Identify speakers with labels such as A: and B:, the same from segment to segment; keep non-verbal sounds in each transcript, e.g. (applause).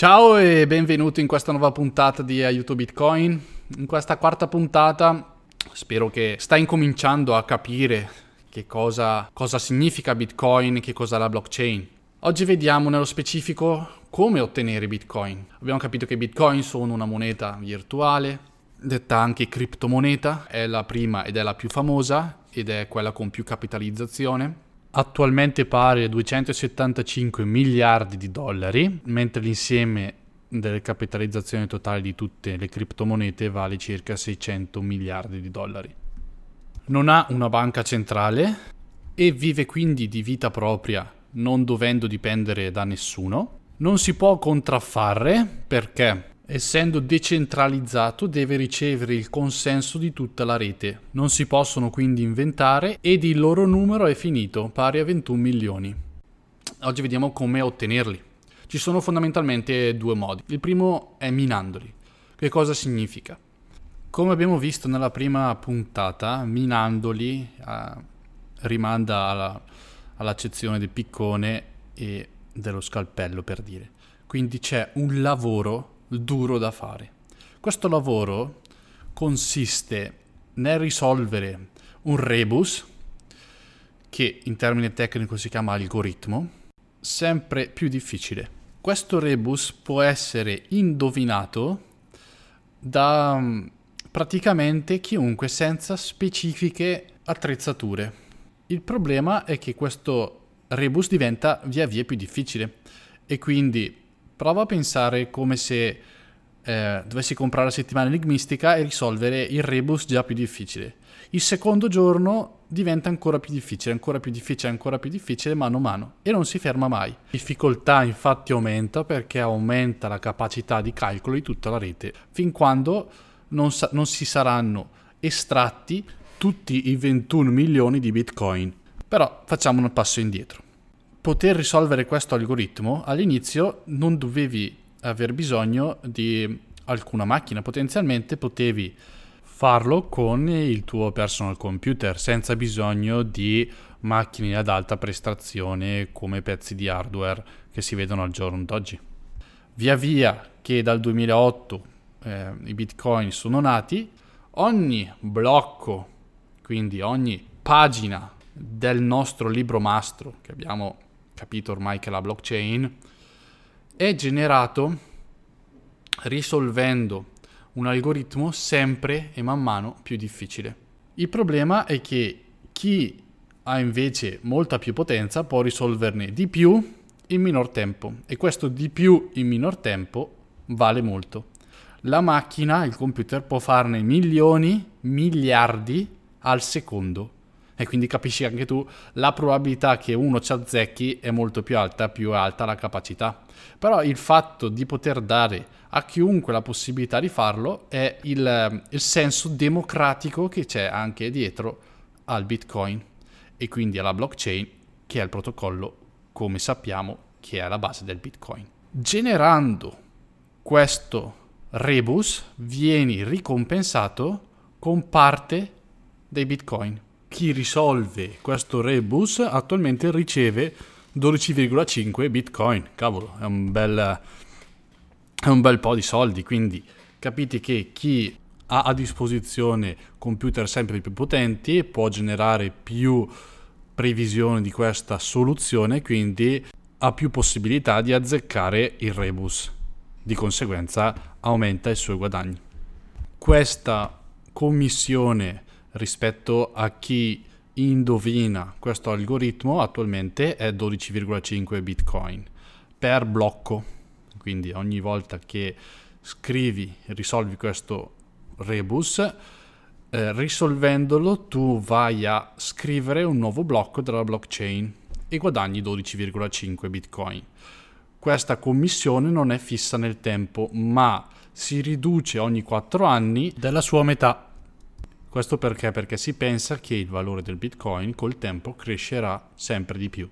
A: Ciao e benvenuti in questa nuova puntata di Aiuto Bitcoin. In questa quarta puntata spero che stai incominciando a capire che cosa, cosa significa Bitcoin, che cosa è la blockchain. Oggi vediamo nello specifico come ottenere Bitcoin. Abbiamo capito che Bitcoin sono una moneta virtuale, detta anche criptomoneta, è la prima ed è la più famosa ed è quella con più capitalizzazione. Attualmente pari a 275 miliardi di dollari, mentre l'insieme delle capitalizzazioni totali di tutte le criptomonete vale circa 600 miliardi di dollari. Non ha una banca centrale e vive quindi di vita propria, non dovendo dipendere da nessuno. Non si può contraffare perché essendo decentralizzato deve ricevere il consenso di tutta la rete. Non si possono quindi inventare ed il loro numero è finito, pari a 21 milioni. Oggi vediamo come ottenerli. Ci sono fondamentalmente due modi. Il primo è minandoli. Che cosa significa? Come abbiamo visto nella prima puntata, minandoli eh, rimanda alla, all'accezione del piccone e dello scalpello per dire. Quindi c'è un lavoro duro da fare. Questo lavoro consiste nel risolvere un rebus, che in termine tecnico si chiama algoritmo, sempre più difficile. Questo rebus può essere indovinato da mm, praticamente chiunque senza specifiche attrezzature. Il problema è che questo rebus diventa via via più difficile e quindi Prova a pensare come se eh, dovessi comprare la settimana enigmistica e risolvere il rebus già più difficile. Il secondo giorno diventa ancora più difficile, ancora più difficile, ancora più difficile mano a mano e non si ferma mai. La difficoltà infatti aumenta perché aumenta la capacità di calcolo di tutta la rete, fin quando non, sa- non si saranno estratti tutti i 21 milioni di bitcoin. Però facciamo un passo indietro poter risolvere questo algoritmo, all'inizio non dovevi aver bisogno di alcuna macchina, potenzialmente potevi farlo con il tuo personal computer senza bisogno di macchine ad alta prestazione come pezzi di hardware che si vedono al giorno d'oggi. Via via che dal 2008 eh, i bitcoin sono nati, ogni blocco, quindi ogni pagina del nostro libro mastro che abbiamo capito ormai che la blockchain, è generato risolvendo un algoritmo sempre e man mano più difficile. Il problema è che chi ha invece molta più potenza può risolverne di più in minor tempo e questo di più in minor tempo vale molto. La macchina, il computer, può farne milioni, miliardi al secondo e quindi capisci anche tu la probabilità che uno ci azzecchi è molto più alta, più alta la capacità. Però il fatto di poter dare a chiunque la possibilità di farlo è il, il senso democratico che c'è anche dietro al Bitcoin e quindi alla blockchain che è il protocollo, come sappiamo, che è la base del Bitcoin. Generando questo rebus vieni ricompensato con parte dei Bitcoin chi risolve questo rebus attualmente riceve 12,5 bitcoin. Cavolo, è un bel, è un bel po' di soldi. Quindi capite che chi ha a disposizione computer sempre più potenti può generare più previsione di questa soluzione, quindi ha più possibilità di azzeccare il rebus. Di conseguenza aumenta i suoi guadagni. Questa commissione rispetto a chi indovina questo algoritmo attualmente è 12,5 bitcoin per blocco. Quindi ogni volta che scrivi e risolvi questo rebus eh, risolvendolo tu vai a scrivere un nuovo blocco della blockchain e guadagni 12,5 bitcoin. Questa commissione non è fissa nel tempo ma si riduce ogni 4 anni della sua metà questo perché? Perché si pensa che il valore del Bitcoin col tempo crescerà sempre di più.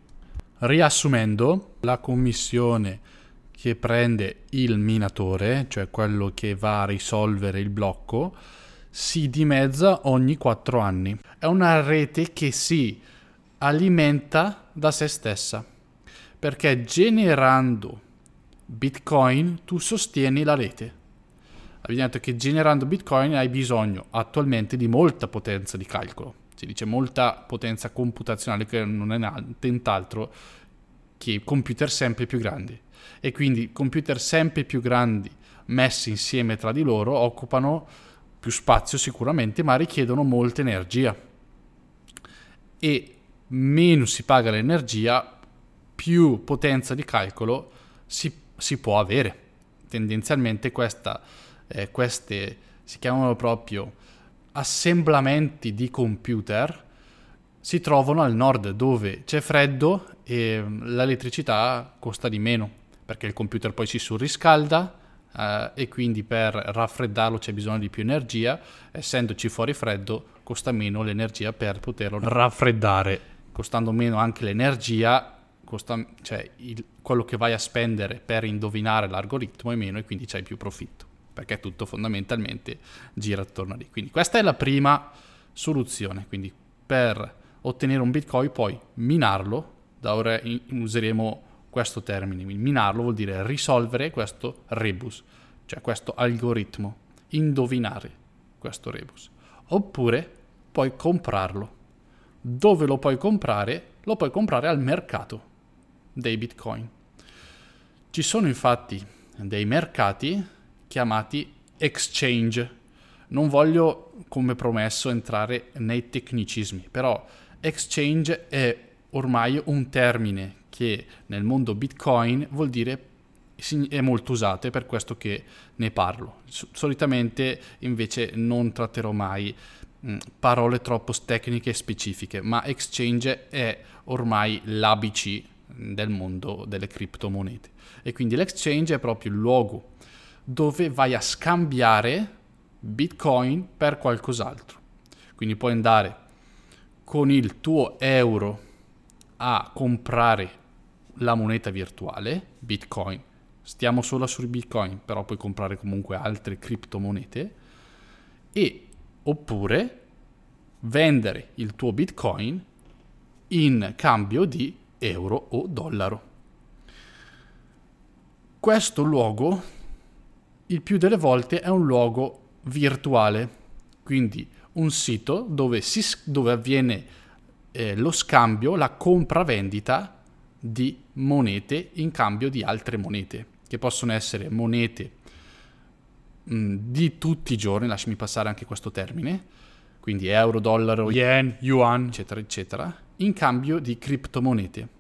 A: Riassumendo, la commissione che prende il minatore, cioè quello che va a risolvere il blocco, si dimezza ogni 4 anni. È una rete che si alimenta da se stessa, perché generando Bitcoin tu sostieni la rete. Abbiamo detto che generando Bitcoin hai bisogno attualmente di molta potenza di calcolo. Si dice molta potenza computazionale che non è nient'altro che computer sempre più grandi. E quindi computer sempre più grandi messi insieme tra di loro occupano più spazio sicuramente, ma richiedono molta energia. E meno si paga l'energia, più potenza di calcolo si, si può avere. Tendenzialmente questa, eh, queste si chiamano proprio assemblamenti di computer. Si trovano al nord dove c'è freddo e l'elettricità costa di meno perché il computer poi si surriscalda eh, e quindi per raffreddarlo c'è bisogno di più energia, essendoci fuori freddo costa meno l'energia per poterlo raffreddare, costando meno anche l'energia, costa, cioè il, quello che vai a spendere per indovinare l'algoritmo è meno e quindi c'hai più profitto, perché tutto fondamentalmente gira attorno a lì. Quindi questa è la prima soluzione, quindi per ottenere un bitcoin poi minarlo, da ora useremo questo termine. Minarlo vuol dire risolvere questo rebus, cioè questo algoritmo, indovinare questo rebus. Oppure puoi comprarlo. Dove lo puoi comprare? Lo puoi comprare al mercato dei bitcoin. Ci sono infatti dei mercati chiamati exchange. Non voglio, come promesso, entrare nei tecnicismi, però exchange è ormai un termine che nel mondo Bitcoin vuol dire è molto usato, è per questo che ne parlo. Solitamente invece non tratterò mai parole troppo tecniche e specifiche, ma exchange è ormai l'ABC del mondo delle criptomonete. E quindi l'exchange è proprio il luogo dove vai a scambiare Bitcoin per qualcos'altro. Quindi puoi andare con il tuo euro a comprare la moneta virtuale, Bitcoin. Stiamo solo sui Bitcoin, però puoi comprare comunque altre criptomonete e oppure vendere il tuo Bitcoin in cambio di euro o dollaro. Questo luogo il più delle volte è un luogo virtuale, quindi un sito dove, si, dove avviene eh, lo scambio, la compravendita di monete in cambio di altre monete, che possono essere monete mh, mm, di tutti i giorni, lasciami passare anche questo termine, quindi euro, dollaro, yen, yuan, eccetera, eccetera, in cambio di criptomonete.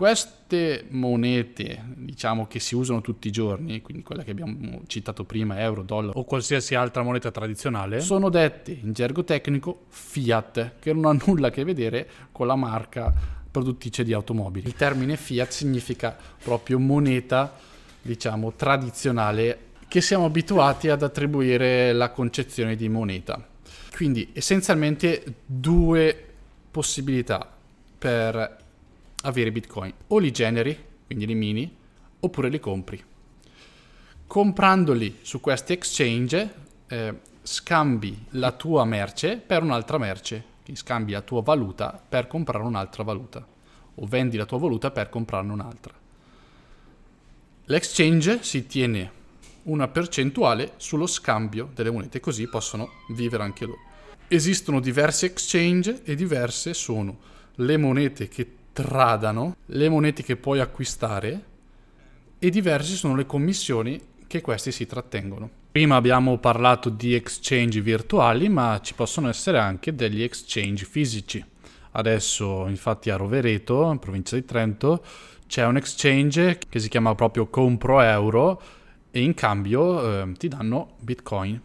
A: Queste monete, diciamo che si usano tutti i giorni, quindi quella che abbiamo citato prima, euro, dollaro
B: o qualsiasi altra moneta tradizionale,
A: sono dette in gergo tecnico fiat, che non ha nulla a che vedere con la marca produttrice di automobili. Il termine fiat significa proprio moneta, diciamo, tradizionale che siamo abituati ad attribuire la concezione di moneta. Quindi essenzialmente due possibilità per avere bitcoin. O li generi, quindi li mini, oppure li compri. Comprandoli su questi exchange eh, scambi la tua merce per un'altra merce che scambi la tua valuta per comprare un'altra valuta o vendi la tua valuta per comprarne un'altra. L'exchange si tiene una percentuale sullo scambio delle monete, così possono vivere anche loro. Esistono diversi exchange e diverse sono le monete che tradano, le monete che puoi acquistare e diverse sono le commissioni che questi si trattengono. Prima abbiamo parlato di exchange virtuali, ma ci possono essere anche degli exchange fisici. Adesso, infatti, a Rovereto, in provincia di Trento, c'è un exchange che si chiama proprio Compro Euro e in cambio eh, ti danno Bitcoin.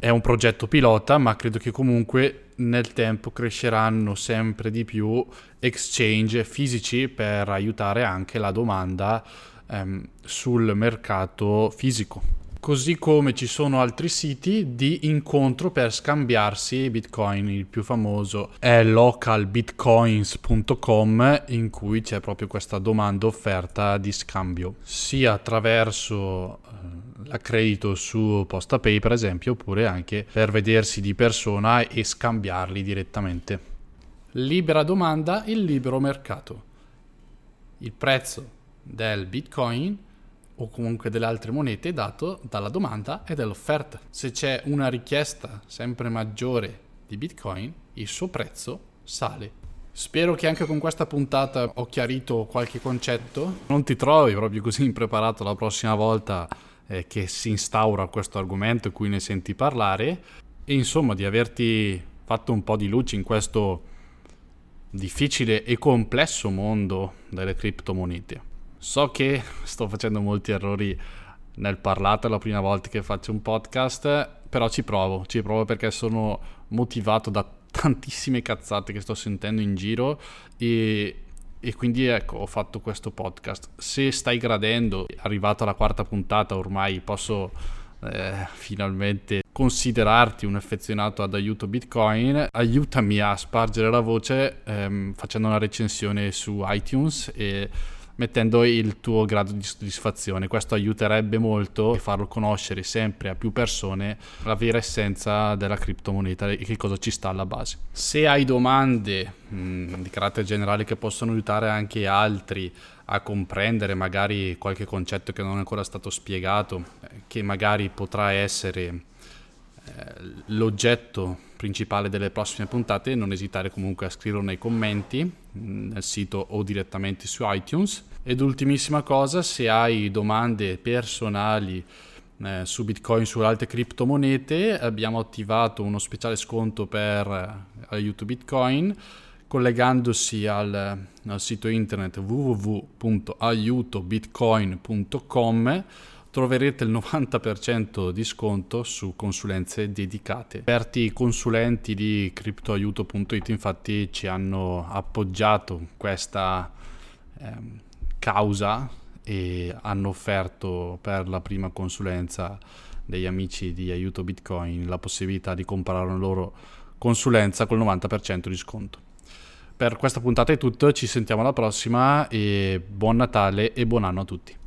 A: È un progetto pilota, ma credo che comunque nel tempo cresceranno sempre di più exchange fisici per aiutare anche la domanda ehm, sul mercato fisico. Così come ci sono altri siti di incontro per scambiarsi bitcoin. Il più famoso è localbitcoins.com in cui c'è proprio questa domanda offerta di scambio, sia attraverso l'accredito su PostaPay per esempio, oppure anche per vedersi di persona e scambiarli direttamente. Libera domanda, il libero mercato. Il prezzo del bitcoin o comunque delle altre monete dato dalla domanda e dall'offerta. Se c'è una richiesta sempre maggiore di Bitcoin, il suo prezzo sale. Spero che anche con questa puntata ho chiarito qualche concetto. Non ti trovi proprio così impreparato la prossima volta eh, che si instaura questo argomento cui ne senti parlare e insomma di averti fatto un po' di luce in questo difficile e complesso mondo delle criptomonete. So che (laughs) sto facendo molti errori nel parlato, è la prima volta che faccio un podcast, però ci provo, ci provo perché sono motivato da tantissime cazzate che sto sentendo in giro e, e quindi ecco ho fatto questo podcast. Se stai gradendo, arrivato alla quarta puntata ormai posso eh, finalmente considerarti un affezionato ad aiuto Bitcoin, aiutami a spargere la voce ehm, facendo una recensione su iTunes e mettendo il tuo grado di soddisfazione. Questo aiuterebbe molto a farlo conoscere sempre a più persone la vera essenza della criptomoneta e che cosa ci sta alla base. Se hai domande mh, mm, di carattere generale che possono aiutare anche altri a comprendere magari qualche concetto che non è ancora stato spiegato, eh, che magari potrà essere eh, l'oggetto principale delle prossime puntate, non esitare comunque a scriverlo nei commenti mm, nel sito o direttamente su iTunes. Ed ultimissima cosa, se hai domande personali eh, su Bitcoin, su altre criptomonete, abbiamo attivato uno speciale sconto per eh, aiuto Bitcoin collegandosi al, al sito internet www.aiutobitcoin.com troverete il 90% di sconto su consulenze dedicate. Esperti consulenti di criptoaiuto.it infatti ci hanno appoggiato questa ehm, causa e hanno offerto per la prima consulenza degli amici di Aiuto Bitcoin la possibilità di comprare una loro consulenza col 90% di sconto. Per questa puntata è tutto, ci sentiamo alla prossima e buon Natale e buon anno a tutti.